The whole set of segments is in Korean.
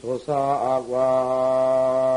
조사관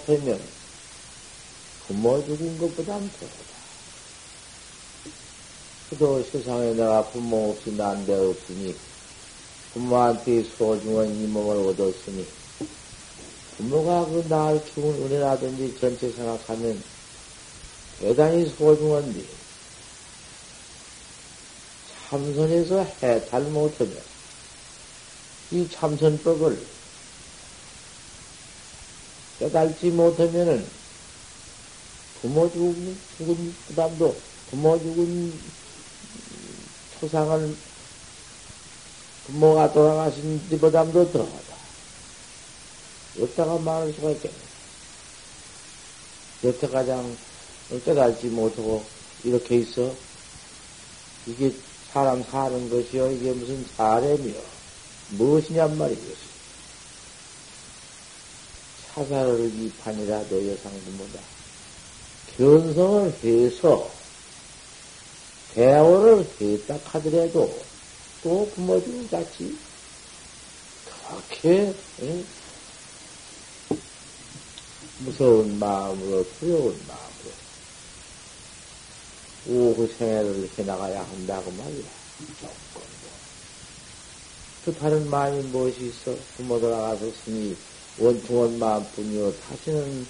못하면 부모 죽은 것보다는 더하다. 그도 세상에 내가 부모 없이 난데 없으니 부모한테 소중한 이 몸을 얻었으니 부모가 그 나를 키운 은혜라든지 전체 생각하면 대단히 소중한데 참선에서 해탈 못하면 이 참선법을 깨달지 못하면은 부모 죽은, 죽은 부담도 부모 죽은 초상을 부모가 돌아가신 부담도 더하다. 어디다가 말할 수가 있겠네. 여태 가장 깨달지 못하고 이렇게 있어. 이게 사람 사는 것이요. 이게 무슨 사람이요. 무엇이냔 말이겠어. 사사를 이판이라도 여상부모다. 견성을 해서 대화를 했다 하더라도 또 부모님 같이 그렇게 응? 무서운 마음으로 두려운 마음으로 오후 생애를 해나가야 한다고 말이야. 조건도. 또 다른 마음이 무엇이 있어? 부모 돌아가서 스님 원통한 마음뿐이요. 다시는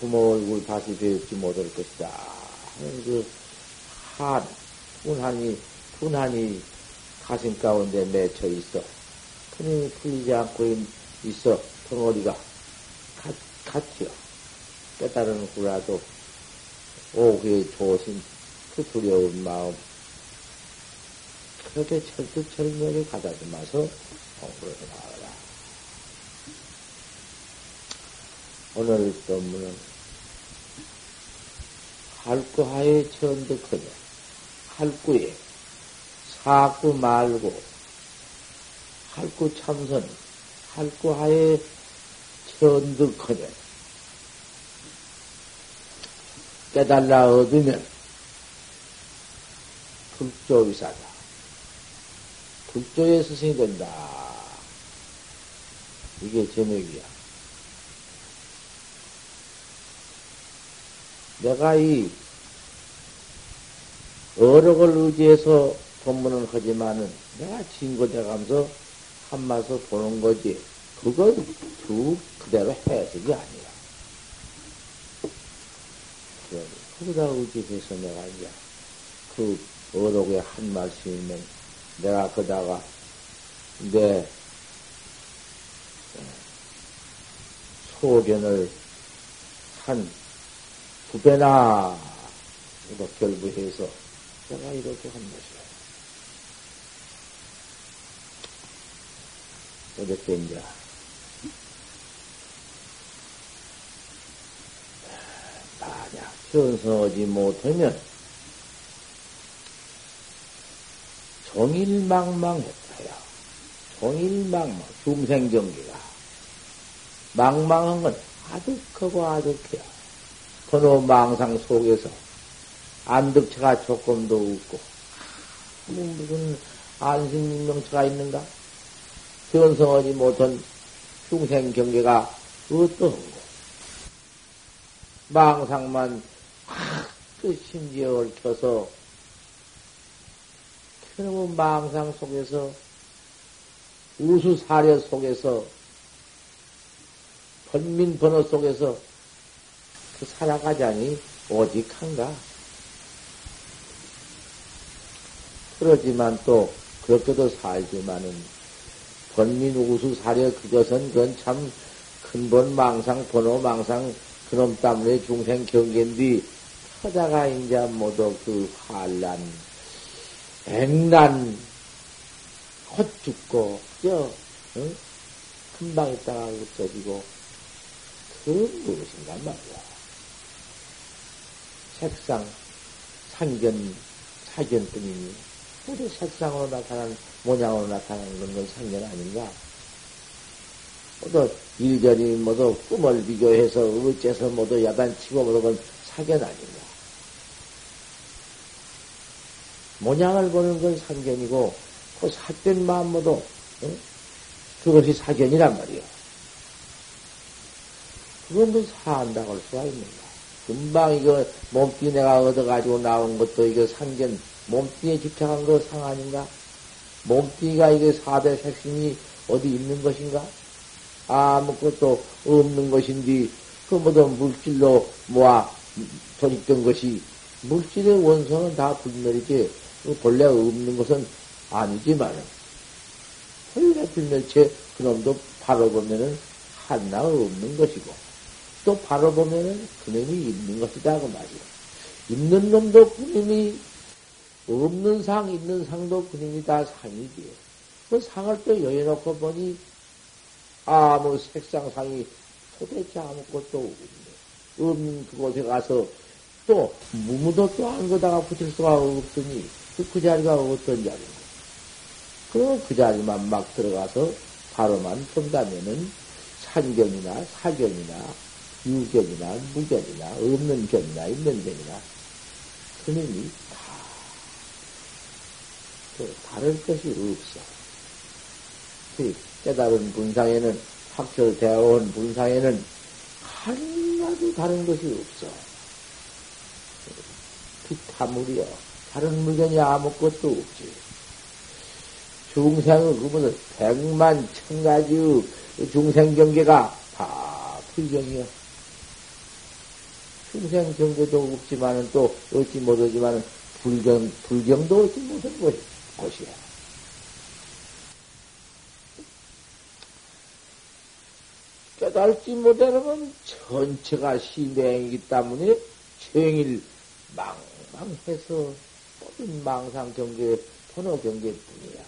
부모 얼굴 다시 뵙지 못할 것이다. 하는 그 한, 분한이, 분한이 가슴 가운데 맺혀 있어. 푸이 풀리지 않고 있어. 덩어리가. 같, 같죠. 깨달은 후라도 오후에 조심, 그 두려운 마음. 그렇게 철두철미하게 가다듬어서 공부를 해나가 오늘 법문은 할구하에 천득하냐 할구에 사구 말고 할구 참선 할구하에 천득하냐 깨달라 얻으면 불조위사다. 불조의 스승이 된다. 이게 제목이야. 내가 이 어록을 의지해서 본문을 하지만은 내가 진거돼가면서 한마서 보는 거지. 그건 쭉 그대로 해석이 아니야. 거기다 의지해서 내가 이제 그 어록에 한 말씀이면 내가 거다가 내 소견을 한 부배나 이거 결부해서 제가 이렇게 한 것이야. 어저께 이제 만약 현성하지 못하면 종일망망했다야. 종일망망, 중생경기가. 망망한 건 아득하고 아득해요. 번호 망상 속에서 안득체가 조금도 없고 무슨 안심명체가 있는가? 견성하지 못한 중생 경계가 어떠한고? 망상만 확그 심지어 얽혀서 그놈의 망상 속에서, 우수사려 속에서, 번민 번호 속에서 그 살아가자니 오직한가? 그러지만 또 그렇게도 살지만은 번민 우수 사려 그것은 그건 참 근본 망상 번호 망상 그놈 때문에 중생 경계인데 하다가 이제 모두 그 환란 백난 헛 죽고 저 응? 금방 있다가 없어지고 그 무엇인가 말이야. 색상, 상견, 사견뿐이니 모두 색상으로 나타난 모양으로 나타나는 건 상견 아닌가? 모두 일견이 모두 꿈을 비교해서 어째서 모두 야단치고 모두 건 사견 아닌가? 모양을 보는 건 상견이고 그 삿된 마음 모두 응? 그것이 사견이란 말이야. 그건 뭐 사한다고 할 수가 있는가? 금방 이거 몸뚱이 내가 얻어가지고 나온 것도 이거 상견, 몸뚱이에 집착한 거 상 아닌가? 몸뚱이가 이게 사대 색심이 어디 있는 것인가? 아무것도 없는 것인데, 그 모두 물질로 모아 조직된 것이, 물질의 원소는 다 불멸이지, 그 본래 없는 것은 아니지만은, 본래 불멸체 그놈도 바로 보면은 하나 없는 것이고, 또 바로 보면은 그놈이 있는 것이다, 그 말이야. 있는 놈도 그놈이, 없는 상, 있는 상도 그놈이 다 상이지. 그 상을 또 여해놓고 보니, 아무 색상 상이 도대체 아무것도 없네. 없는 그곳에 가서 또 무무도 또 한 거다가 붙일 수가 없으니 그, 그 자리가 어떤 자리인가. 그러면 그 자리만 막 들어가서 바로만 본다면은 산견이나 사견이나 유견이나 무견이나 없는 견이나 있는 견이나 그놈이 다 다를 것이 없어. 그 깨달은 분상에는 확철되어 온 분상에는 하나도 다른 것이 없어. 피타물이여. 다른 물건이 아무것도 없지. 중생은 그보다 백만 천 가지 중생 경계가 다 불경이여. 중생 경계도 없지만은 또 얻지 못하지만은 불경, 불경도 얻지 못한 곳이야. 깨달지 못하면 전체가 시맹이기 때문에 생일 망망해서 모든 망상 경계, 번호 경계뿐이야.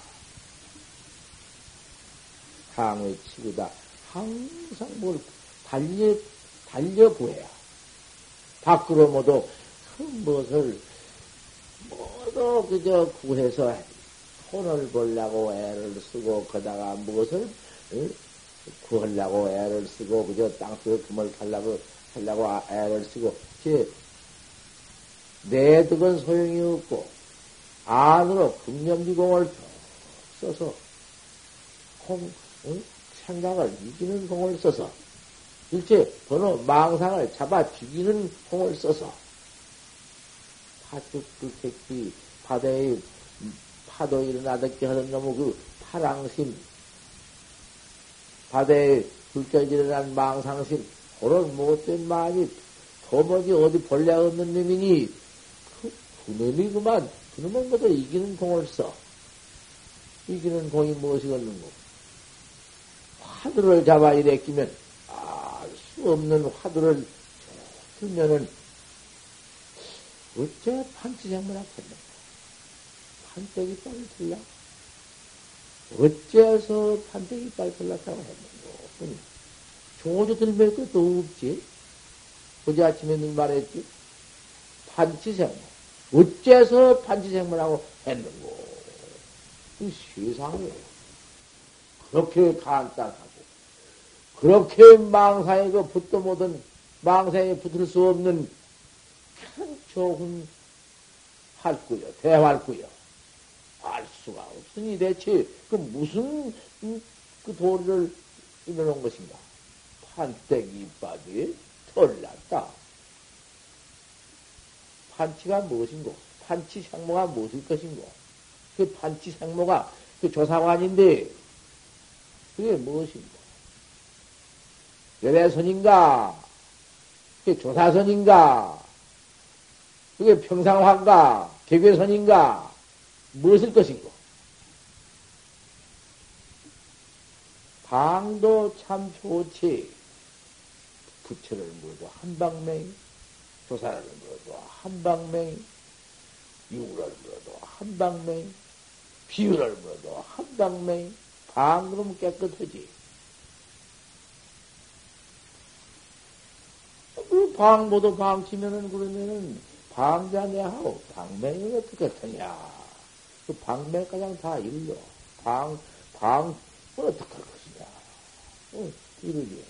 항의 치고다. 항상 뭘 달려, 달려 구해야. 밖으로 모두 그 무엇을 모두 그저 구해서 혼을 보려고 애를 쓰고 거다가 무엇을 응? 구하려고 애를 쓰고 그저 땅속에 금을 팔려고 하려고 아, 애를 쓰고 내 득은 소용이 없고 안으로 금념지공을 써서 공, 응? 생각을 이기는 공을 써서 일체 번호 망상을 잡아 죽이는 공을 써서 파죽 불택기 바다에 파도 일어나듯게 하던 놈의 그 파랑심 바다에 불결 일어난 망상심 그런 못된 말이 도무지 어디 본래 없는 놈이니? 그, 그놈이 그만 그놈은 것도 이기는 공을 써. 이기는 공이 무엇이겠는고? 화두를 잡아 이래 끼면 수 없는 화두를 들면은 어째 판치장문 앞했는가? 판때기 빨리 들라? 어째서 판때기 빨리 들라고 했는가? 종호도 들면 것도 없지? 어제 아침에 늘 말했지? 판치생문. 어째서 판치생문하고 했는고? 이 세상에 그렇게 간단하고 그렇게 망상에 그 붙도 못한 망상에 붙을 수 없는 참 좋은 할구요, 대활구요. 알 수가 없으니 대체 그 무슨 그 도리를 이뤄놓은 것인가? 판때기 이빨이 털났다. 판치가 무엇인고? 판치 상모가 무엇일 것인고? 그 판치 생모가 그 조사관인데, 그게 무엇인가? 열애선인가? 그게 조사선인가? 그게 평상화인가? 개괴선인가? 무엇일 것인고? 방도 참 좋지. 부처를 물어도 한방맹, 조사를 물어도 한방맹, 유를 물어도 한방맹, 비유를 물어도 한방맹, 방 그러면 깨끗하지. 그 방보도 방치면은 그러면은 방자내하고 방맹이 어떻게 하냐. 그 방맹 가장 다 일러. 방, 방, 어떻게 할 것이냐. 어, 이러지.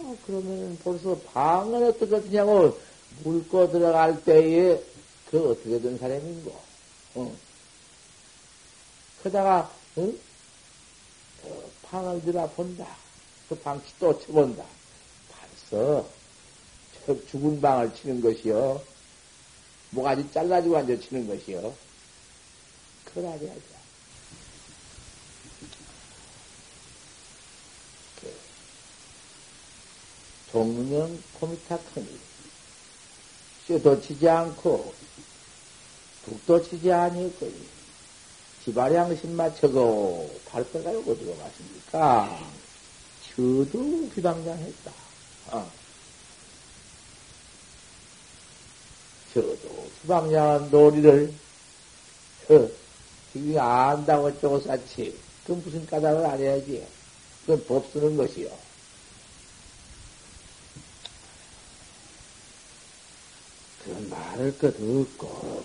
어, 그러면 벌써 방은 어떻게 하냐고 물고 들어갈 때에 그 어떻게 된 사람인고. 어. 그러다가, 응? 어, 방을 들어 본다. 그 방치 또 쳐본다. 벌써 죽은 방을 치는 것이요. 뭐가지 잘라지고 앉아 치는 것이요. 그러야 돼. 동명 코미타 크니 쇠도 치지 않고 북도 치지 아니했거니 지바량신 맞춰고 발뼈가지고 어디로 가십니까? 저도 비방장했다. 어. 저도 비방장한 놀이를 어, 지금 안다고 어쩌고 쌓지. 그건 무슨 까닭을 안 해야지. 그건 법 쓰는 것이요. 그건 말할 것 없고,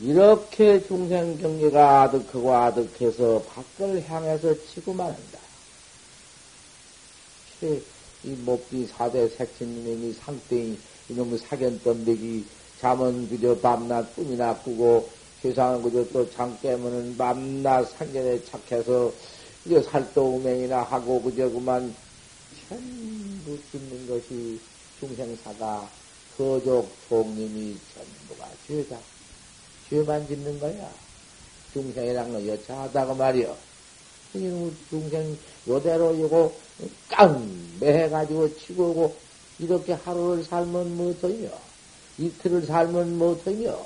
이렇게 중생 경계가 아득하고 아득해서 밖을 향해서 치고만 한다. 이 목비 사대 색신님이 상땡이 이놈의 사견덤배기 잠은 그저 밤낮 꿈이나 꾸고 세상은 그저 또장 깨면은 밤낮 상견에 착해서 이제 살도우맹이나 하고 그저 그만 전부 짓는 것이 중생사가 거족 종님이 전부가 죄다. 죄만 짓는 거야. 중생이란 거 여차하다고 말이여 중생 요대로 이거 깡매해가지고 치고 오고 이렇게 하루를 살면 못하며 이틀을 살면 못하며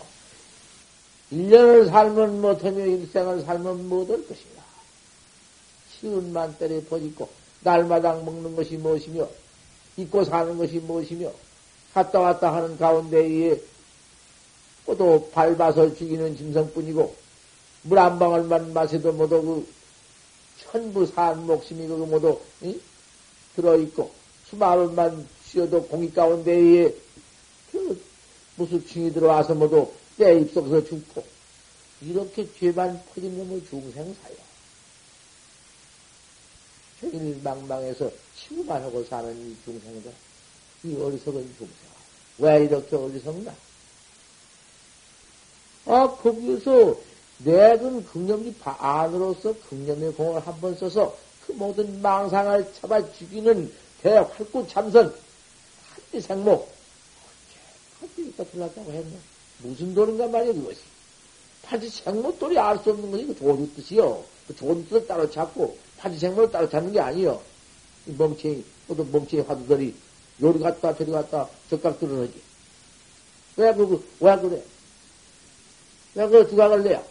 1년을 살면 못하며 일생을 살면 못할 것이다. 시운만 때려 버리고 날마당 먹는 것이 무엇이며 입고 사는 것이 무엇이며 갔다 왔다 하는 가운데에 또 밟아서 죽이는 짐승뿐이고 물 한 방울만 마셔도 그 천부 산 목숨이 그 모두 응? 들어있고 수마을만 쉬어도 공기 가운데에 그 무수충이 들어와서 모두 때 입속에서 죽고 이렇게 죄만 퍼진 놈의 중생사야. 일망망해서 치고만 하고 사는 이 중생들, 이 어리석은 중생. 왜 이렇게 어리석나? 아, 거기서 내근 극념이 안으로서 극념의 공을 한 번 써서 그 모든 망상을 잡아 죽이는 대활구 참선, 한지 생목, 한지니까 들어갔다고 했네. 무슨 돌인가 말이야, 그것이. 판지 생목 돌이 알 수 없는 것이 그 좋은 뜻이요. 그 좋은 뜻을 따로 찾고, 판지 생목을 따로 찾는 게 아니요. 이 멍청이, 모두 멍청이 화두들이 요리 갔다, 저리 갔다, 적각 들어오지. 왜, 그, 왜 그래? 왜그 두각을 내야?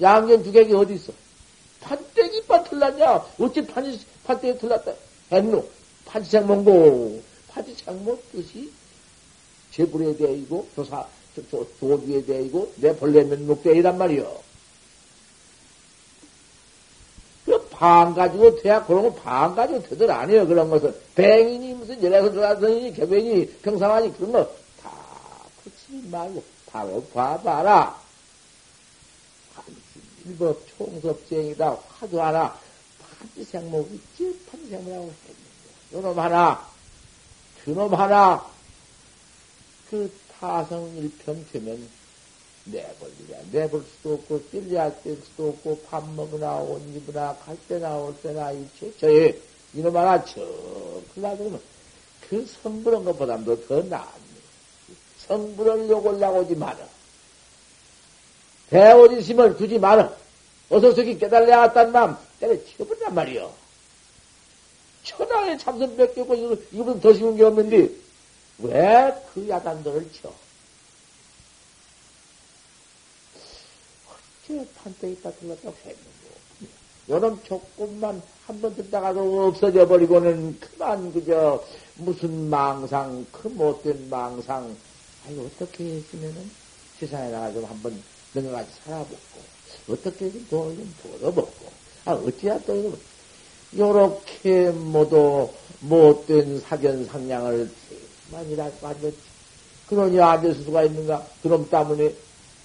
양견 두각이 어디 있어? 판때기 빠 틀렸냐? 어찌 판지, 판때기 틀렸다? 했노? 판지생 몽고, 판지생 몽 뜻이 제불에 대이고, 조사, 조주에 대이고, 내 벌레면 목대이란 말이요. 그방 가지고 돼야 그런 거방 가지고 되들 아니에요. 그런 것은. 뱅이니 무슨 열애서 들어가서니 개변이 평상하니 그런 거 다 그치지 말고 바로 봐봐라. 일법 총섭쟁이다. 화두 하나. 판지생목 있지? 판지생목이라고 했는데. 요놈 하나. 그놈 하나. 그 타성 일편 되면 내버리랴. 내볼 수도 없고, 뛸려야 뛸 수도 없고, 밥 먹으나, 옷 입으나, 갈 때나, 올 때나, 이체, 저에, 이놈 하나, 저, 그러다 그러면, 그 성부른 것보다도 더 나았네. 성불을 욕을라고 오지 마라. 대오지심을 두지 마라. 어서 저기 깨달아야 했단 마음 때려 치워버린단 말이요. 천하에 참선 뺏기고 이거보다 더 쉬운 게 없는데 왜 그 야단들을 쳐? 어째 판때기 빠틀렀다고 했는고. 요놈 조금만 한 번 듣다가도 없어져 버리고는 그만 그저 무슨 망상, 그 못된 망상. 아니 어떻게 했으면은 세상에 나가 좀 한번 능어같이 살아보고 어떻게 돈을 좀 벌어먹고 아 어찌야 또 요렇게 모두 못된 사견 상량을 만이라 만졌지. 그러니 앉을 수가 있는가? 그럼 때문에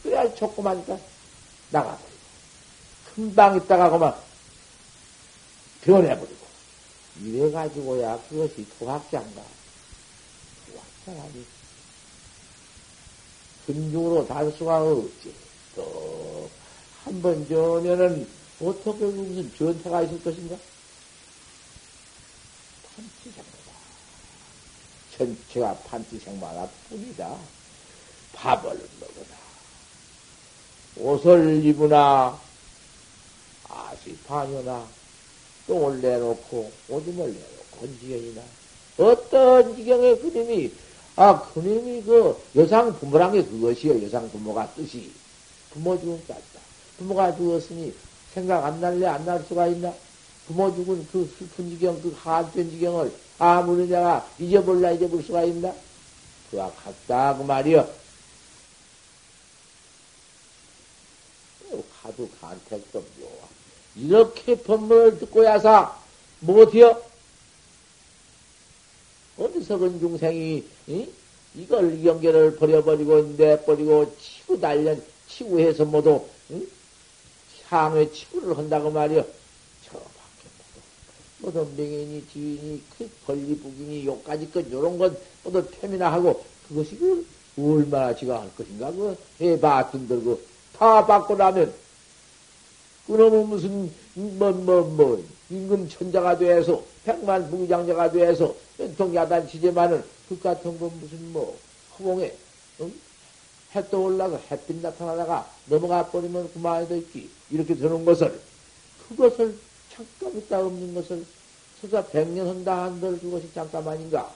그래야 조그마니까 나가버리고 금방 있다가 그만 변해버리고 이래가지고야 그것이 도학자인가? 도학자 아니 근중으로 단수가 없지. 또 한번 전에는 어떻게 무슨 전태가 있을 것인가? 판치생마다. 전체가 판치생마다 뿐이다. 밥을 먹으나, 옷을 입으나, 아시 파녀나, 똥을 내놓고, 오줌을 내놓고, 지경이나, 어떤 지경의 그림이, 아, 그림이 그 여상 부모란 게 그것이요. 여상 부모가 뜻이. 부모 죽은 게 아니다. 부모가 죽었으니 생각 안 날래 안 날 수가 있나? 부모 죽은 그 슬픈 지경, 그 한편 지경을 아무리 내가 잊어볼라 잊어볼 수가 있나? 그와 같다, 그 말이여. 가도 간택도 묘와. 이렇게 법문을 듣고 야사, 못해요? 어디서건 중생이, 이? 이걸 연결을 버려버리고, 내버리고, 치고 달련, 치고해서 모두, 응? 향후에 치고를 한다고 말이여. 모두 명인이, 지인이, 그 권리북인이, 요까지 것, 요런 건 모두 태미나 하고, 그것이 그, 얼마나 지가 할 것인가, 그, 해봤던 들고, 다 받고 나면, 그놈은 무슨, 뭐, 뭐, 뭐, 임금 천자가 돼서, 백만 부장자가 돼서, 연통 야단 지제만은, 그 같은 건 무슨 뭐, 허공에, 응? 해 떠올라서 햇빛 나타나다가 넘어가 버리면 그만이 됐지. 이렇게 되는 것을, 그것을 잠깐 있다 없는 것을 서사 백년 한다 한들 그것이 잠깐만인가?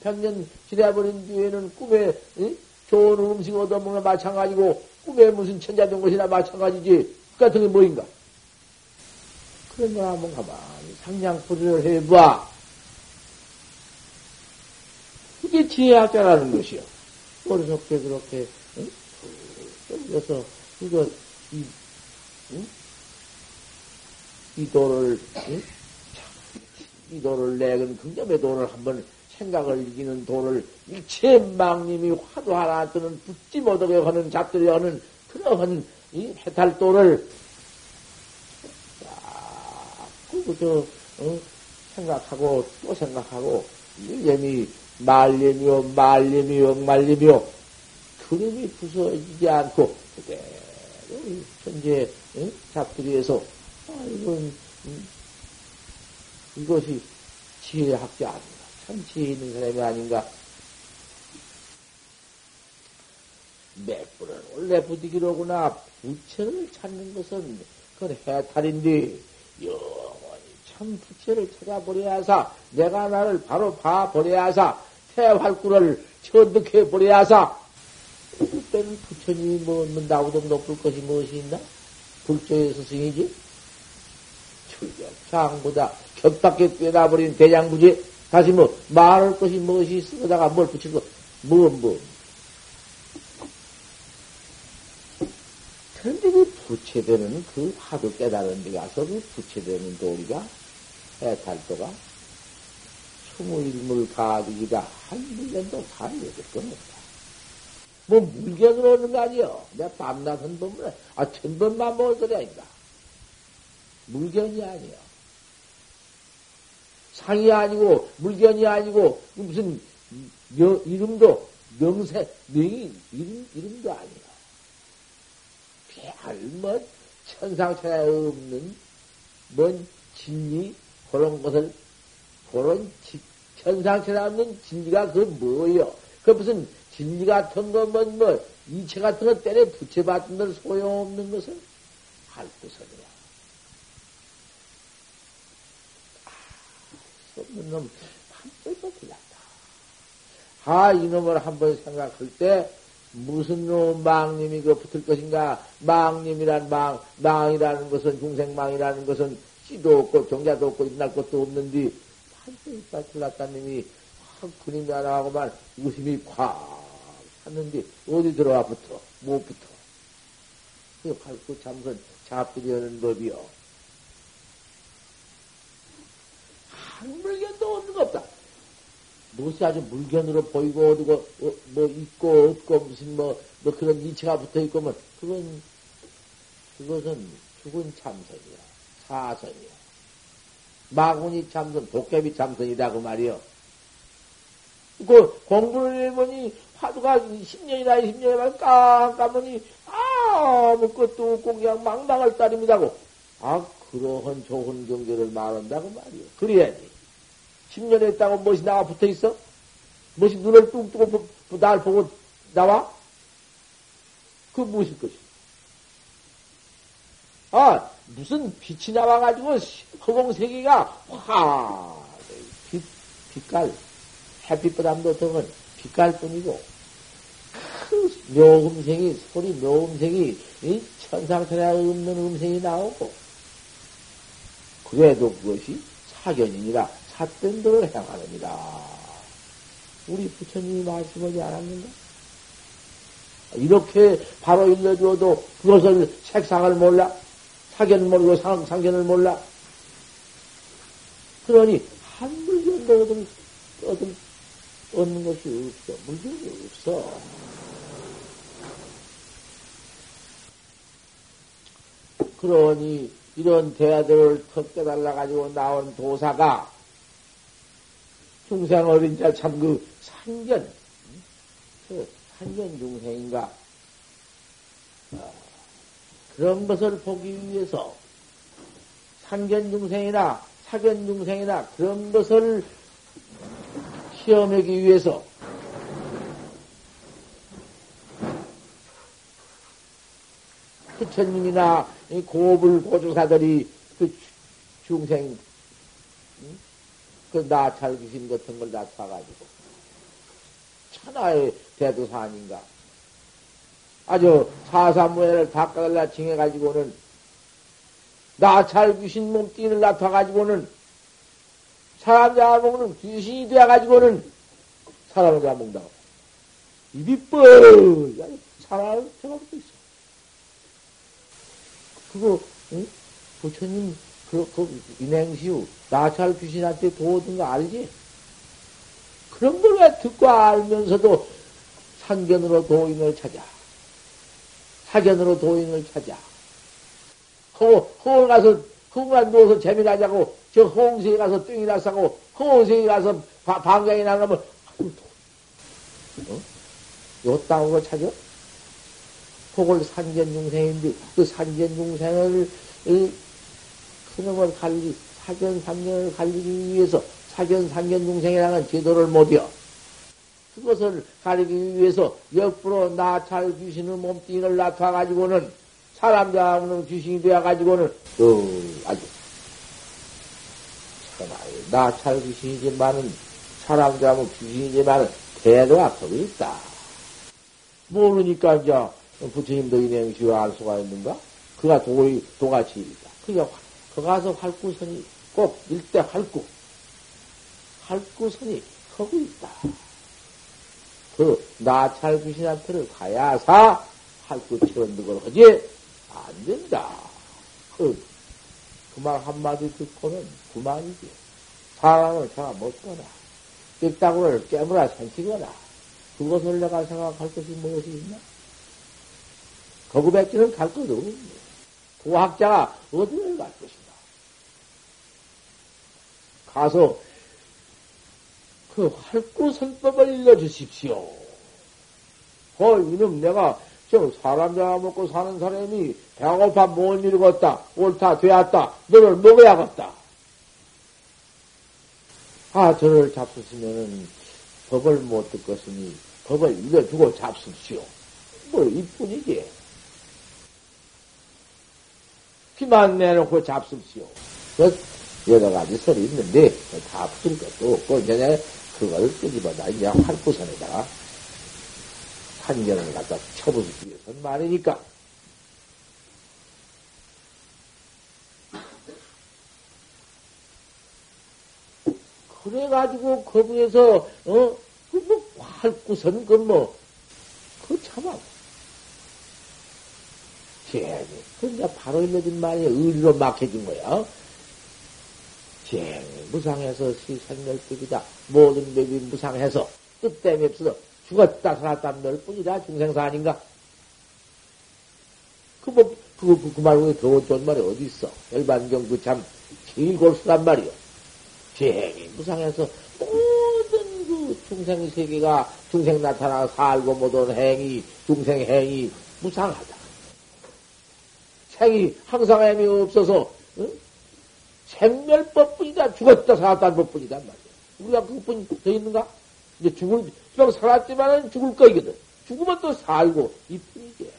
백년 지내버린 뒤에는 꿈에 응? 좋은 음식 얻어먹는 마찬가지고 꿈에 무슨 천자된 것이나 마찬가지지. 그 같은 게 뭐인가? 그런 거 한번 가만히 상냥포를 해봐. 그게 지혜학자라는 것이요. 어리석게 그렇게, 응? 그래서, 이거, 이, 응? 이 도를, 응? 이 도를 내건 긍정의 도를 한번 생각을 이기는 도를 일체 망님이 화도 하나 뜨는 붙지 못하게 하는 잡들이 하는 그러한 이 해탈도를 자꾸 저 어? 생각하고 또 생각하고 일념이 말념이요 말념이요 말념이요 그림이 부서지지 않고 그대로 현재 응? 잡들이에서 아, 이건 음, 이것이 지혜학자 아닌가? 참 지혜 있는 사람이 아닌가? 몇 번은 원래 부디기로구나. 부처를 찾는 것은 그건 해탈인데 영원히 참 부처를 찾아버려야 하사. 내가 나를 바로 봐버려야 하사. 태활구를 천득해 버려야 하사 그때는 부처님이 뭐, 뭐 나보다 높을 것이 무엇이 있나? 불조의 스승이지? 출격, 장보다 격밖에 뛰어나버린 대장부지? 다시 뭐, 말할 것이 무엇이 있으다가 뭘 붙이고, 뭐, 뭐. 그런데 그 부채되는 그 화두 깨달은 데 가서 그 부채되는 도리가, 해탈도가, 스무일물 가득이다. 한 물년도 다 여덟 건 없다. 뭐 물견으로 오는 거 아니요. 내가 밤낮 한 번만, 아, 천 번만 먹을 아닌가. 물견이 아니요. 상이 아니고, 물견이 아니고, 무슨, 명, 이름도, 명세, 명이, 이름, 이름도 아니요. 별, 뭐, 천상천하에 없는, 뭔 진리, 그런 것을, 그런 천상천하에 없는 진리가 그 뭐요? 그 무슨 진리 같은 거, 뭐, 뭐, 이체 같은 거 때려 붙여봤던 들 소용없는 것은 할구선이야. 아, 없는 놈, 한 번도 틀렸다. 아, 이놈을 한 번 생각할 때, 무슨 놈 망님이 그 붙을 것인가? 망님이란 망, 망이라는 것은, 중생망이라는 것은, 씨도 없고, 경자도 없고, 일어날 것도 없는데, 한번도 틀렸다는 놈이, 확 그림이 하나 하고만, 웃음이 콱 샀는데, 어디 들어와 붙어? 못 붙어. 그 밟고 참선 잡으려는 법이요. 한 물견도 없는 거 없다. 무엇이 아주 물견으로 보이고 어디고 어, 뭐 있고 없고 무슨 뭐, 뭐 그런 이체가 붙어 있고 뭐 그건 그것은 죽은 참선이야 사선이야 마군이 참선 도깨비 참선이다 그 말이요. 그 공부를 해보니 화두가 10년이나 20년이나 깜깜하니 아무것도 없고 그냥 망망을 따릅니다고. 아 그러한 좋은 경계를 말한다고 말이요. 그래야지. 10년 했다고 무엇이 나와 붙어 있어? 무엇이 눈을 뚝 뜨고 날 보고 나와? 그 무엇일 것이? 아, 무슨 빛이 나와가지고 허공세계가 화, 빛, 빛깔, 햇빛보다도 더은 빛깔 뿐이고, 그 묘음생이, 소리 묘음생이, 이 천상천하 없는 음생이 나오고, 그래도 그것이 사견이니라 삿된 도를 향하느니라. 우리 부처님이 말씀하지 않았는가? 이렇게 바로 일러주어도 그것을 색상을 몰라? 사견을 모르고 상, 상견을 몰라? 그러니 한 물건도 얻을, 얻을, 얻는 것이 없어. 물건이 없어. 그러니 이런 대화들을 턱 깨달아가지고 나온 도사가 중생 어린 자 참그 상견, 그 상견 중생인가, 어, 그런 것을 보기 위해서 상견 중생이나 사견 중생이나 그런 것을 시험하기 위해서. 부처님이나 고불 고조사들이 그 중생 그 나찰 귀신 같은 걸 나타가지고. 천하의 대도사 아닌가. 아주 사사무예를 닦아달라 징해가지고는 나찰 귀신 몸뚱이를 나타가지고는 사람 잡아먹는 귀신이 되어가지고는 사람을 잡아먹는다고 입이 뻘 사람을 잡아먹고 있어 그거 응? 부처님 그, 그 인행시우 나찰 귀신한테 도와준 거 알지? 그런 걸 왜 듣고 알면서도 상견으로 도인을 찾아. 사견으로 도인을 찾아. 허, 허 가서, 허가 누워서 재미나자고, 저 홍세에 가서 뚱이나 싸고, 홍세에 가서 바, 방장이 나가면, 어? 요 땅으로 찾아? 혹을 산견중생인데, 그 산견중생을, 그놈을 갈리, 사견, 삼견을 갈리기 위해서 사견, 삼견 중생이라는 제도를 못이어. 그것을 가리기 위해서 역부로 나찰 귀신의 몸뚱이를 나타가지고는 사람 잡는 귀신이 되어가지고는 그 아주 나찰 귀신이지만은 사람 잡은 귀신이지만은 대도가 거기 있다. 모르니까 이제 부처님도 인행시와 알 수가 있는가? 그가 도의 도가치 있다. 그게 거 가서 활구선이 꼭 일대 활구, 활구선이 거기 있다. 그 나찰 귀신한테를 가야사 활구처럼 그걸 하지 안 된다. 그, 그 말 한마디 듣고는 그만이지. 사람을 잡아 먹거나, 삐딱구를 깨물어 생기거나, 그것을 내가 생각할 것이 무엇이 있나? 거구백기는 갈 것도 없네. 도학자가 어디를 갈 것이냐? 가서 그 활구 선법을 일러주십시오. 어, 이놈 내가 저 사람 잡아먹고 사는 사람이 배고파 못 일었다. 옳다, 되었다. 너를 먹어야겠다. 아, 저를 잡수시면은 법을 못 듣겠으니 법을 일러주고 잡수시오. 뭐, 이뿐이지. 피만 내놓고 잡수시오. 그 여러 가지 설이 있는데, 다풀 것도 없고, 이제 그걸 끄집어다 이제 활구선에다가 한견을 갖다 쳐부수기 위해서 말이니까. 그래가지고 거기에서 어 그뭐 활구선 그뭐 그 참아 제니 그 이제 바로 일러진 말이 의리로 막혀진 거야. 제니 무상해서 시생멸법이다. 모든 법이 무상해서 뜻땜이 없어서 죽었다 살았다 널 뿐이다 중생사 아닌가? 그 뭐, 그, 그, 그 말고 더 좋은 말이 어디 있어? 열반경 그 참 제일 골수란 말이요. 제행이 무상해서 모든 그 중생 세계가 중생 나타나 살고 모든 행위, 중생 행위 무상하다. 생이 항상 행위 없어서 응? 생멸법뿐이다. 죽었다 살았다는 법뿐이단 말이야. 우리가 그뿐 더 있는가? 이제 죽을, 그냥 살았지만은 죽을 거이거든. 죽으면 또 살고, 이뿐이지.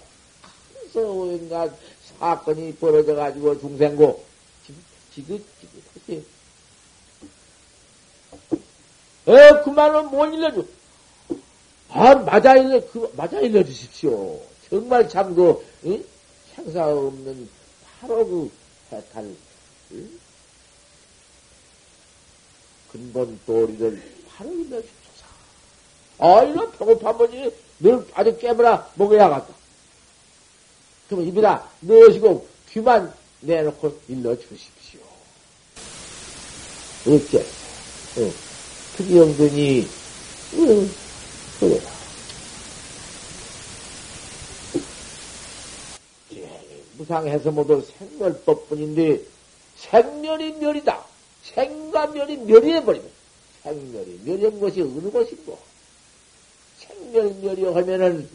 그래서 온갖 사건이 벌어져가지고 중생고, 지긋지긋하지. 에, 그 말은 못 일러줘. 아, 맞아 일러, 그, 맞아 일러 주십시오. 정말 참 그, 응? 생사 없는 바로 그 해탈, 응? 근본 도리를 바로 일러주소서. 아, 이거 배고파면 늘 아주 깨물어 먹어야겠다. 그러면 입이다 넣으시고 귀만 내놓고 일러 주십시오. 어째? 응. 특이영근이, 응, 그래. 무상해서 모두 생멸법 뿐인데 생멸이 멸이다. 생과 멸이 멸이해버리면 생멸이 멸인 것이 어느 것인고 생멸 멸이 하면은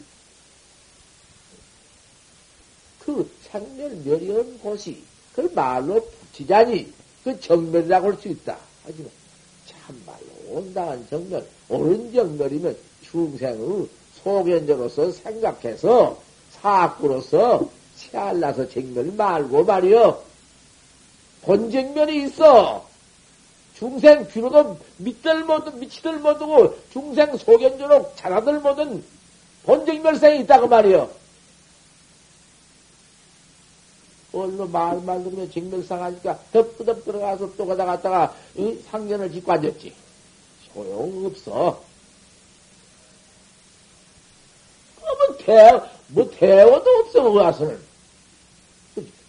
그 생멸 멸이한 곳이 그걸 말로 붙이자니 그 정멸이라고 할 수 있다. 하지만 참말로 온당한 정멸, 옳은 정멸이면 중생의 소견자로서 생각해서 사악구로서 채알라서 정멸 말고 말이여 본정멸이 있어. 중생 귀로도 믿들 못은 미치들 못하고 중생 소견조록 자라들 못은 본정멸생이 있다고 말이여. 얼로 말말 들으면 정멸상하니까 덮드덮 들어가서 또 가다 갔다가 이 상견을 짓고 앉았지. 소용없어. 그러면 대, 뭐 대화도 없어, 뭐 와서는.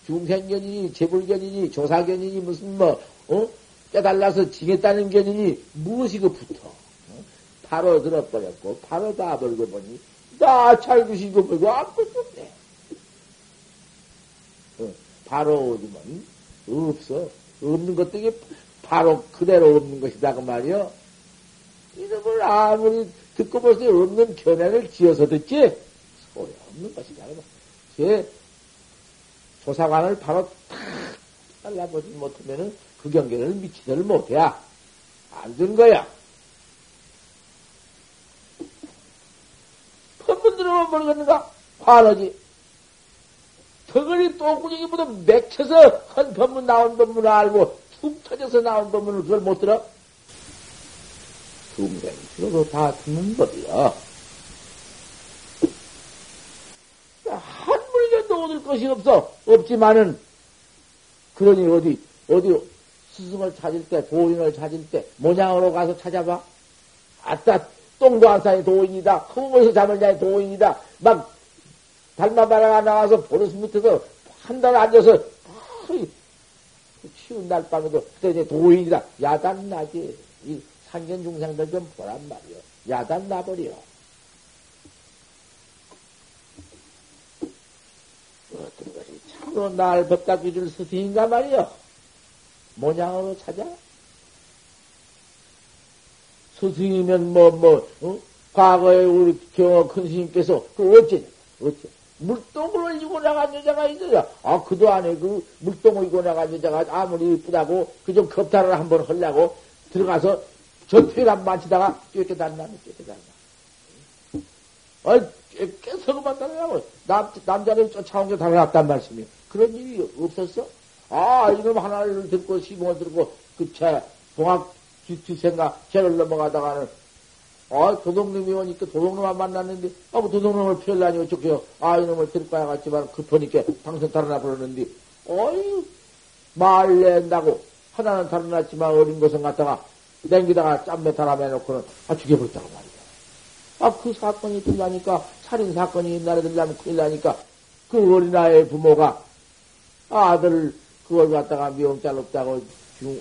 중생견이니, 재불견이니, 조사견이니, 무슨 뭐, 어? 깨달라서 지겠다는 견이니 무엇이 그? 어? 바로 들어버렸고, 바로 다 벌고 보니, 다 찰구시고 벌고 아무것도 없네. 어, 바로 오지만, 없어. 없는 것들이 바로 그대로 없는 것이다, 그 말이요. 이놈을 아무리 듣고 볼수 없는 견해를 지어서 듣지, 소용없는 것이다. 제 조사관을 바로 탁 잘라보지 못하면은 그 경계를 미치지를 못해야 안 된 거야. 법문 들어보면 모르겠는가? 화나지. 덩어리 똥구녕이보다 맥혀서 한 법문 나온 법문을 알고 툭 터져서 나온 법문을 그걸 못 들어? 중생으로도 다 듣는 법이야. 한 물견도 얻을 것이 없어. 없지만은, 그러니 어디, 어디 스승을 찾을 때, 도인을 찾을 때, 모양으로 가서 찾아봐. 아따, 똥도 안 싸니 도인이다. 흙에서 잠을 자니 도인이다. 막, 달마바라가 나와서 보르스 밑에서 한 달 앉아서, 치운 날 밤에도, 그때 이제 도인이다. 야단 나지. 이 상견 중생들 좀 보란 말이요. 야단 나버려. 어떤 것이 참으로 날 법닦이 줄 스승인가 말이요. 모양으로 찾아? 스승이면 뭐, 뭐, 어? 과거에 우리 경어 큰 스님께서 그 어째, 어째. 물동을 이고 나간 여자가 있어요. 아, 그도 안에 그 물동을 이고 나간 여자가 아무리 이쁘다고 그 좀 겁탈을 한번 하려고 들어가서 전퇴를 한 만치다가 쫓겨달라면 쫓겨달라. 아, 깨서그만 달아나고 남, 남자를 쫓아온 게 달아났단 말씀이에요. 그런 일이 없었어? 아, 이놈 하나를 듣고 시봉을 들고 그채 동학 뒤생각 죄를 넘어가다가는 아, 도둑놈이 오니까 도둑놈만 만났는데, 아, 뭐 도둑놈을 피하려니 어쩌게요. 아, 이놈을 데리고 가야겠지만 급하니까 당선 달아나 버렸는데, 어이, 말 낸다고. 하나는 달아났지만 어린 것은 갖다가 냉기다가 짬매 달아매 놓고는, 아, 죽여버렸다고 말이야. 아, 그 사건이 들라니까, 살인 사건이 옛날에 들라면 큰일 나니까, 그 어린아이의 부모가 아들을 그걸 갖다가 미용잘 없다고 중,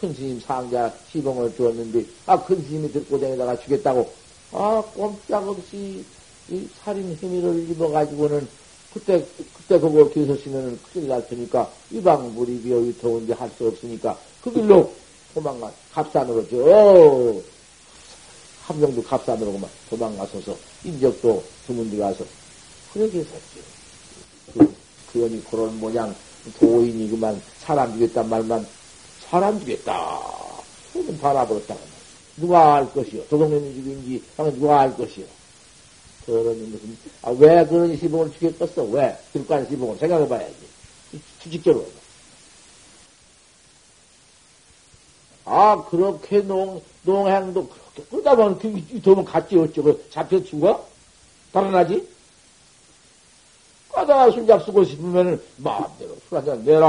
큰 스님 상자 시봉을 주었는데, 아, 큰 스님이 들고 다니다가 주겠다고, 아, 꼼짝없이 이 살인 혐의를 입어가지고는 그때, 그때 그거 기소시면은 큰일 날 테니까, 이방무리비어 위터운데 할 수 없으니까, 그 길로 도망가, 갑산으로, 저, 함정도 갑산으로만. 도망가서서, 인적도 드문 데 가서, 그렇게 했었지. 그, 그연이 그런 모양, 도인이 그만 사람 죽였단 말만 사람 죽였다. 손은 바라버렸다. 누가 알 것이요? 도둑놈이 죽인지, 방금 누가 알 것이요? 그런 무슨, 아, 왜 그런 시봉을 죽였겠어? 왜? 가는 시봉을 생각해 봐야지. 수직적으로. 아, 그렇게 농, 농행도 그렇게 끄다 보면 그, 도면 갔지, 어쩌고. 잡혀 죽어? 달아나지? 까다 술잡 쓰고 싶으면은 마음대로 술 한잔 내라,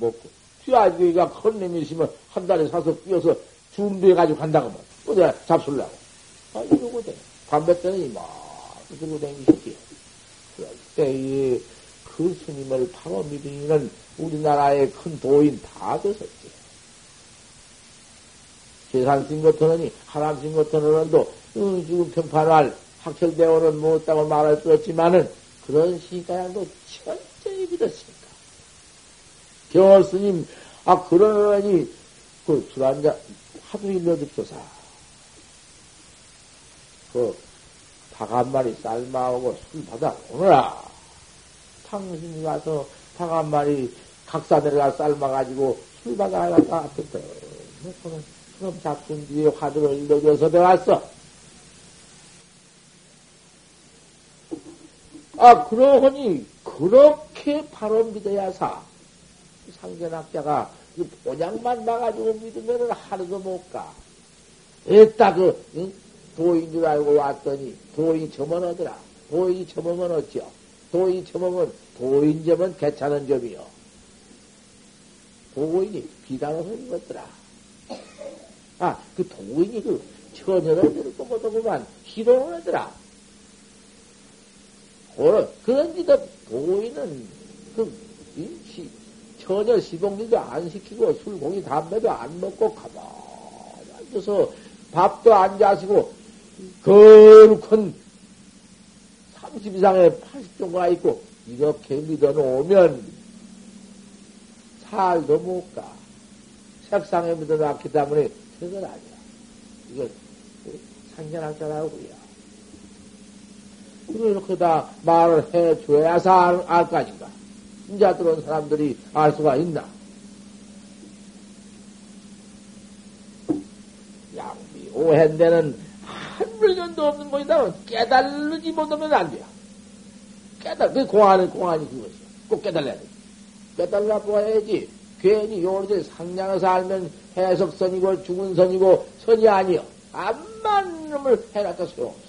먹고. 쥐아지기가 큰 놈이 있으면 한 달에 사서 뛰어서 준비해가지고 간다고 뭐. 어디 잡술라고. 아, 이러고 돼. 담배 때는 막 들고 다니시지. 그럴 때에 그 스님을 바로 믿으면 우리나라의 큰 도인 다 됐었지. 재산신 하남신 같은 어른도 어, 지금 평판할 학철대원은 못다고 말할 수 없지만은 그런 시가양도 철저히 믿었습니다. 겨스님, 아, 그러니, 그, 술 한잔, 하도 일러 듣소사. 그, 닭 한 마리 삶아오고 술 받아 오너라. 당신이 가서 닭 한 마리 각사 내려가 삶아가지고 술 받아 하다가 앞에서, 그는 그럼 잡순 뒤에 화두를 일러줘서 배웠어. 아, 그러하니, 그렇게 바로 믿어야 사. 상견학자가 그 본향만 봐가지고 믿으면 하루도 못 가. 에따 그 응? 도인 줄 알고 왔더니 도인이 점원하더라. 도인이 점원은 어찌요? 도인이 점원은 도인 점은 괜찮은 점이요. 도인이 비단을 것더라. 아, 그 도인이 그 처녀를 들고 못하고만 희롱을 하더라. 그런지도 도인은 그, 이, 시, 전혀 시봉리도 안 시키고 술고기 담배도 안 먹고 가만히 앉아서 밥도 안 자시고 거룩한 30 이상의 80 정도가 있고 이렇게 믿어놓으면 살도 못 가. 색상에 믿어놨기 때문에 그건 아니야. 이거 상견학자라고요. 이렇게 다 말을 해줘야서 알, 알거 아닌가. 인자 들어온 사람들이 알 수가 있나? 양비 오해인데는 한 물건도 없는 것이다. 깨달지 못하면 안 돼요. 깨달, 그 공안은 공안이 그것이야. 꼭 깨달아야 돼. 깨달라 보아야지. 괜히 요새 상냥해서 알면 해석선이고 죽은 선이고 선이 아니여. 암만 놈을 해놨다 소용없어.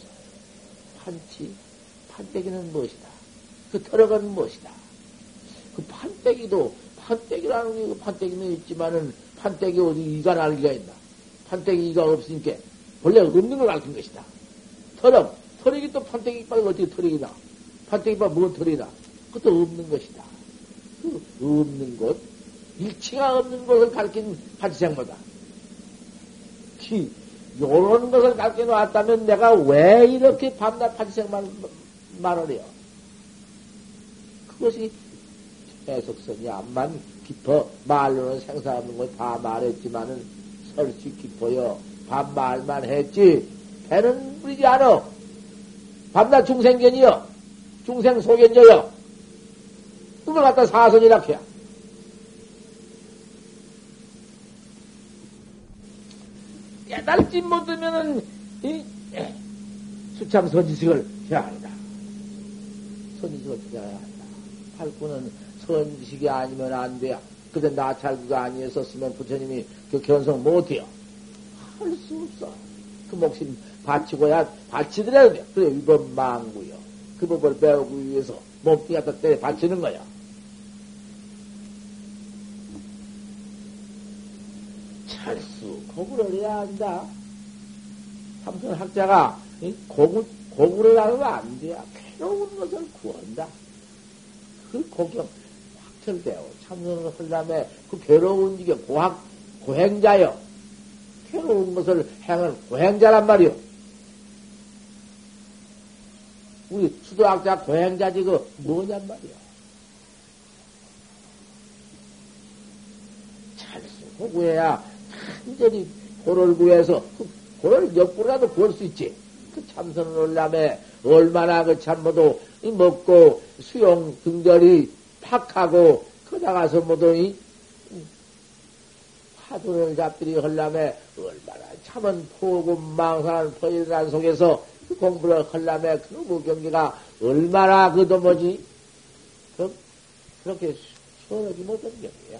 판치, 판때기는 무엇이다. 그 털어가는 무엇이다. 그 판때기도, 판때기라는 게, 그 판때기는 있지만은, 판때기 어디 이가 날기가 있나? 판때기 이가 없으니까, 원래 없는 걸 알긴 것이다. 털어, 털이기 또 판때기 이빨 어떻게 털이기나? 판때기 이빨 뭔 털이나? 그것도 없는 것이다. 그 없는 것, 일치가 없는 것을 가르친 파지생보다. 기, 요런 것을 가르쳐 놨다면 내가 왜 이렇게 밤낮 파지생만 해요? 그것이 해석선이 암만 깊어 말로는 생사 없는 걸다 말했지만은 설시 깊어요. 반말만 했지 배는 부리지 않어. 밤낮 중생견이여. 중생 소견져요. 그걸 갖다 사선이라 해야. 깨달지 못하면은 이 수창 선지식을 아니다. 선지식을 찾아야 한다. 팔구는 선지식이 아니면 안 돼야. 그때 나찰구가 아니었었으면 부처님이 그 견성 못해요. 할 수 없어. 그 목숨 바치고야 바치더라도 돼. 그래, 위법 망구요. 그 법을 배우기 위해서 몸뚱이 갖다 때 바치는 거야. 철수, 고구를 해야 한다. 삼선 학자가 고구, 고구를 하면 안 돼야. 괴로운 것을 구한다. 그 고경 확철되어 참선을 하려면 그 괴로운 지경 고학, 고행자여. 괴로운 것을 행을 고행자란 말이요. 우리 수도학자 고행자지 그 뭐냔 말이야. 찰수 고구해야 완전히 고를 구해서 그 고를 옆구리라도 구할 수 있지. 그 참선을 올라면 얼마나 그 참모도 먹고 수용 등절이 팍하고 그다가서 모두 이 화두를 잡들이 하려면 얼마나 참은 포고 망상한 포일난 속에서 그 공부를 하려면 그놈의 경기가 얼마나 그도 뭐지? 그, 그렇게 시원하지 못한 경기야.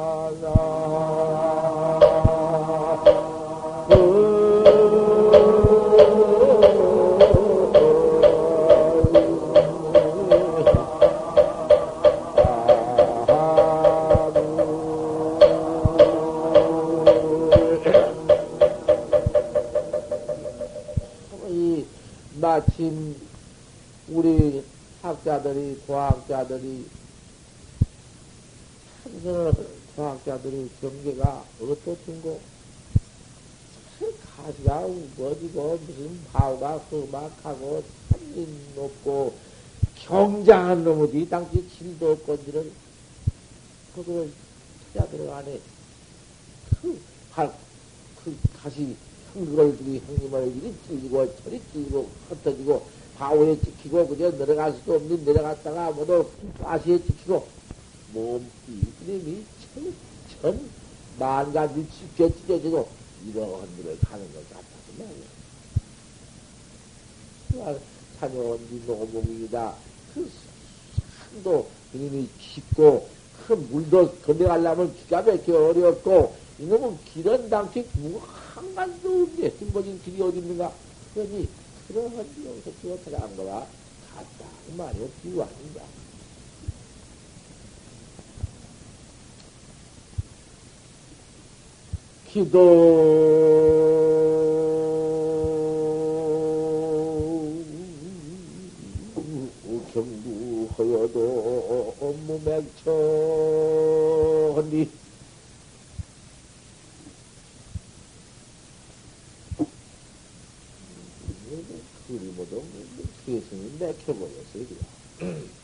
과학자들이 참선을 과학자들의 경계가 어떻든고 가시가 우거지고 무슨 바우가 험악하고 산진 높고 경장한 놈이 당시 질도 없건지를 그거를 찾아 들어가네. 그, 가, 그 가시 흥그걸 들이 형님을 이리 찔리고 저리 찔리고 흩어지고 바오에 찍히고 그저 내려갈 수도 없는 내려갔다가 모두 가시에 찍히고 몸이 이름이 천, 천 만가지 찢겨 찢어지고 이런 일을 가는 것 같아서 말이야. 산연지 노목이다. 그 산도 이름이 깊고 큰 물도 건너가려면 기가 막혀 어렵고 이놈은 길은 당시 한 간도 없네. 흰거진 길이 어디 있는가? 그러니 그러한 여기서 기억하자는 거가 같다. 그 말이요. 비유 아닌가. 기도 경부허여도 업무맥처니 그림으로 스승이 맥혀버렸어요,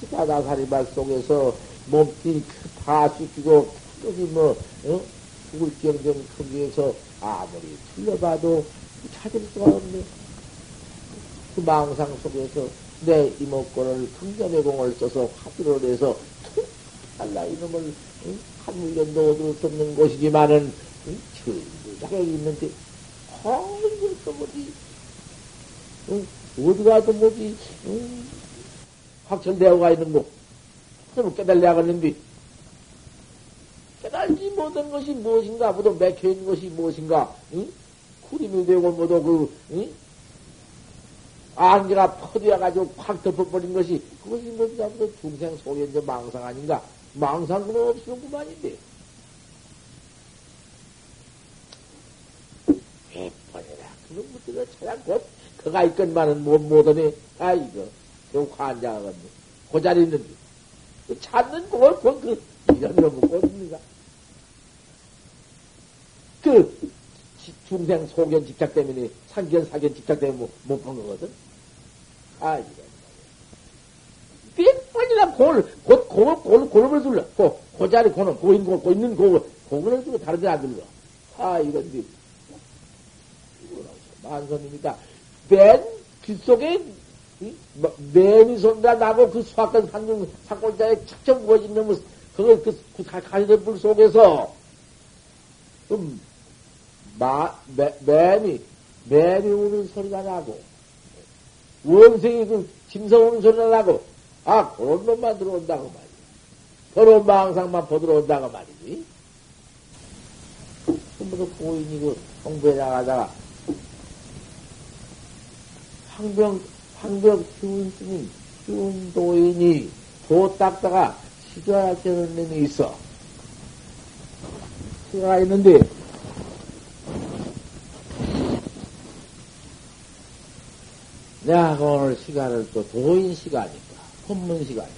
그 가리발 속에서 몸뚱이 다 씻기고 여기 뭐 응? 죽을 경정 거기에서 아무리 틀려봐도 찾을 수가 없네. 그 망상 속에서 내 이목구를 긍정의 공을 써서 화두를 해서 알라 이놈을 응? 한 물련도 얻을 수 없는 곳이지만은 응? 전부 자격이 있는데 어, 이거 또 어디 응? 어디 가도 뭐지, 응? 확철되어가 있는 거. 그럼 깨달려야겠는데, 깨달지 못한 것이 무엇인가, 모두 맥혀 있는 것이 무엇인가, 응? 구림이 되고, 모두 그, 응? 안개가 퍼져가지고 확 덮어버린 것이, 그것이 뭐냐, 모두 중생 이제 망상 아닌가? 망상은 없으면 그만인데. 해퍼내라. 그런 것들을 찾아고, 그가 있건만은 못, 못하네. 아이고, 저 환장하겠네. 그 자리 있는데. 그 찾는 걸, 그, 그, 이런 놈은 꼴입니다. 그, 중생 소견 집착 때문에, 상견 사견 집착 때문에 못본 거거든. 아, 이거. 몇 번이나 골, 곧, 골, 골, 골을 둘러. 고, 그 자리 고는, 고 있는, 고 있는 고, 고을 두고 다른 데안 둘러. 아, 이건, 니, 만선입니다. 맨 귓속에, 뭐, 맨이 손다 나고 그 수학권 상중, 사골자에 착점 부어진 놈을, 그걸 그, 그 가시던 불 속에서, 음, 마, 매, 맨이, 맨이 우는 소리가 나고, 원생이 그 짐승 우는 소리가 나고, 아, 그런 놈만 들어온다고 말이야. 더러운 망상만 보들어온다고 말이지. 다 고인이고, 홍보에 나가다가, 황병, 황병 휴운 스님, 휴운 도인이 도 닦다가 시주할 때는 놈이 있어. 시가 있는데, 내가 오늘 시간을 또 도인 시간이니까, 혼문 시간이니까.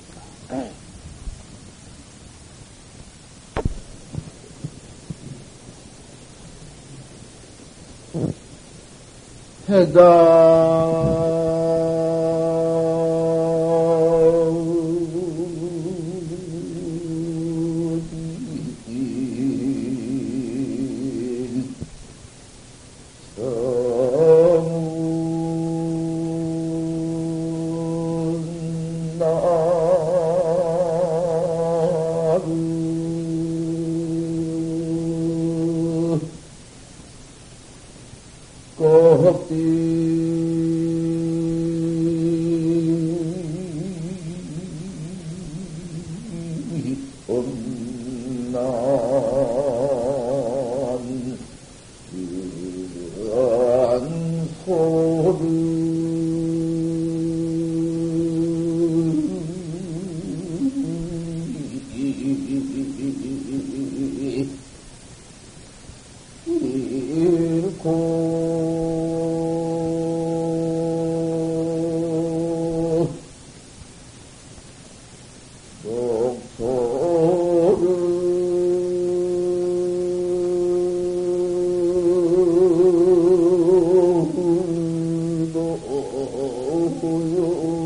요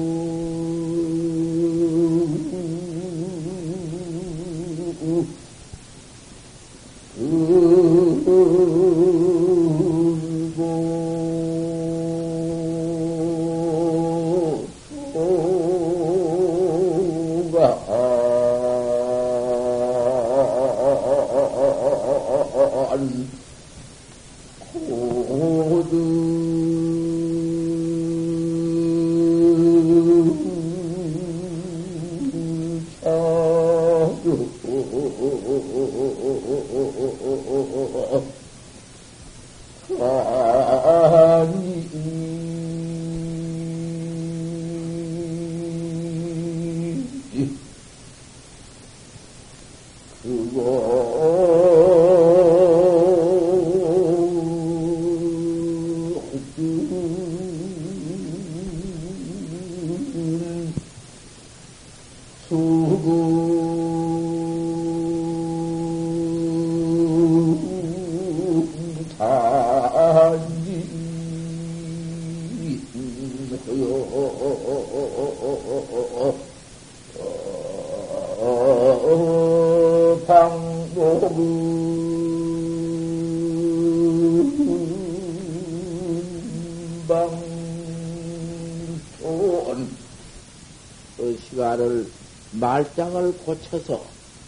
에. 말장을 고쳐서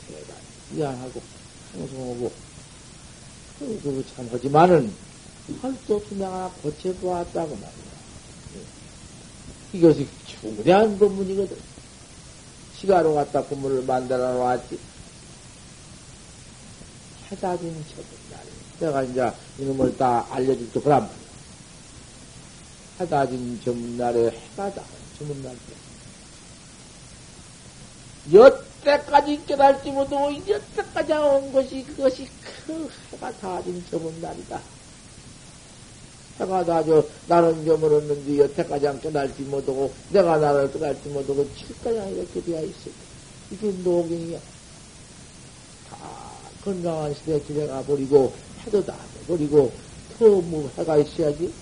제가 미안하고 항송하고 그참 하지만은 할 수 없이 내가 고쳐보았다고 말이야. 이것이 중대한 법문이거든. 시가로 갖다 법문을 만들어 놓았지. 해다진 처분날. 내가 이제 이놈을 다 알려줄게 보란 말이야. 해다진 전문날에 해가 다 전문날 때. 여태까지 깨달지 못하고 여태까지 온 것이 그것이 그 해가 다진 전문날이다. 해가 다져 나는 저물었는데 여태까지 안 깨달지 못하고 내가 나를 깨달지 못하고 칠까지 이렇게 되어 있어. 이게 노경이야. 다 건강한 시대 지내가 버리고 해도 다 버리고 더뭐 해가 있어야지.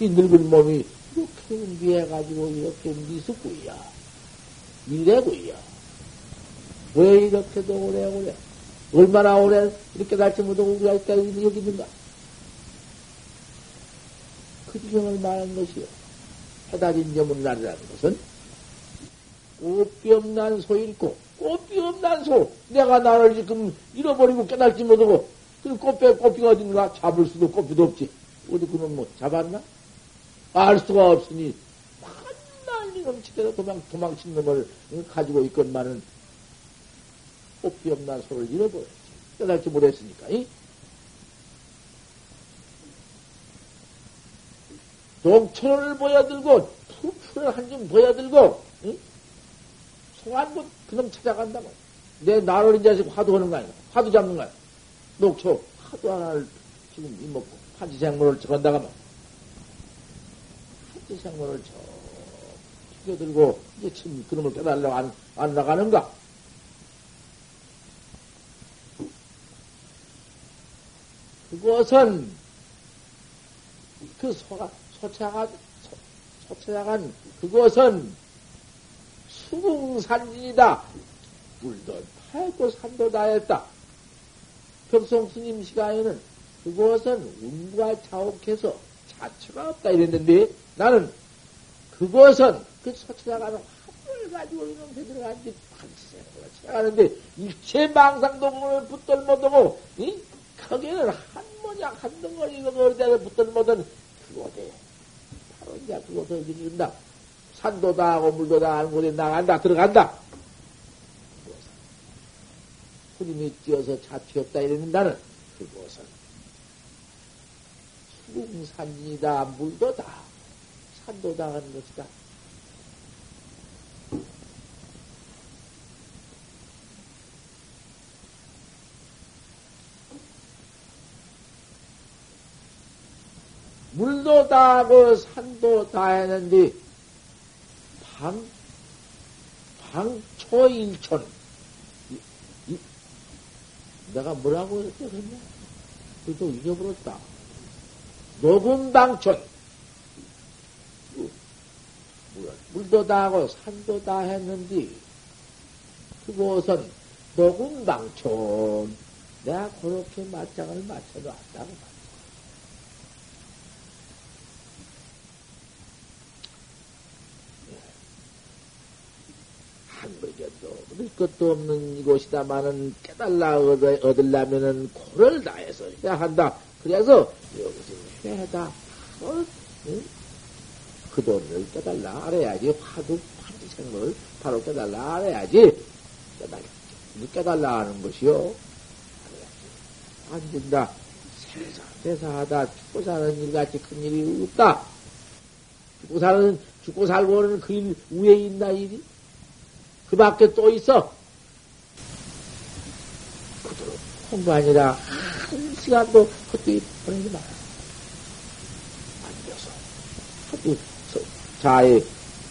이 늙은 몸이 이렇게 미해가지고 이렇게 미숙구야. 이래구야. 왜 이렇게도 오래 오래? 얼마나 오래 이렇게 날지 못하고 우리가 여기 있는가? 그 지경을 말하는 것이요. 해달인 점문날이라는 것은 꽃비 없난 소일고 꽃비 없난 소. 내가 나를 지금 잃어버리고 깨달지 못하고 그 꽃배 꽃비가 어딘가 잡을 수도 꽃비도 없지. 어디 그놈 뭐 잡았나? 알 수가 없으니 놈 치대로 도망 도망친 놈을 가지고 있건만은 꽃비없난 소를 잃어버렸지. 깨달지 못했으니까. 이? 농천을 보여들고 푸푸를 한점 보여들고 응? 송한곳 그놈 찾아간다고 내 나를 이제 화두 하는 거 아니야 화두 잡는 거야 녹초 화두 하나를 지금 이먹고 판지생물을 적은다가 막 판지생물을 저 튀겨들고 이제 참 그놈을 깨달으려고 안, 안 나가는가 그것은 그 소가 소차가, 소차간 그것은 수궁산진이다. 물도 팔고 산도 다했다. 벽송 스님 시간에는 그것은 운과 자옥해서 자체가 없다 이랬는데 나는 그것은 그 소차가는 화물 가지고 이놈 새 들어간 지 반치생으로 생각하는데 일체 망상동을 붙들 못하고 이? 거기는 한 모작 한 덩어리 이거 어디다 붙들 못한 그곳에 바로 이제 그것을 이룬다. 산도 다 하고 물도 다 하는 곳에 나간다, 들어간다. 후림이 뛰어서 자취없다 이랬는다는 그곳은 수궁산이다, 물도 다, 산도 다 하는 것이다. 물도 다 하고 산도 다 했는데 방, 방초일촌 내가 뭐라고 했냐? 그도 잊어버렸다. 녹음방촌. 물도 다 하고 산도 다 했는데 그곳은 녹음방촌. 내가 그렇게 맞장을 맞춰도 안다고 얻을 것도 없는 이곳이다마는 깨달라 얻으려면은 코를 다해서 해야 한다. 그래서 여기서 해다 어? 응? 그 돈을 깨달라 알아야지. 화두 판지생물을 바로 깨달라 알아야지. 깨달라, 깨달라 하는 것이요. 알아야지. 안 된다. 세사, 세사하다 죽고 사는 일같이 큰 일이 없다. 죽고 사는, 죽고 살고는 그 일 위에 있나 일이? 그 밖에 또 있어. 그대로 공부 아니라 한 시간도 그때 보내지 마라. 앉아서. 하도 자의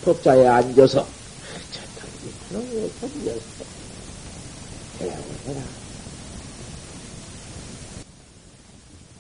법자에 앉아서. 천천히 그런 거 던져서. 대답을 해라.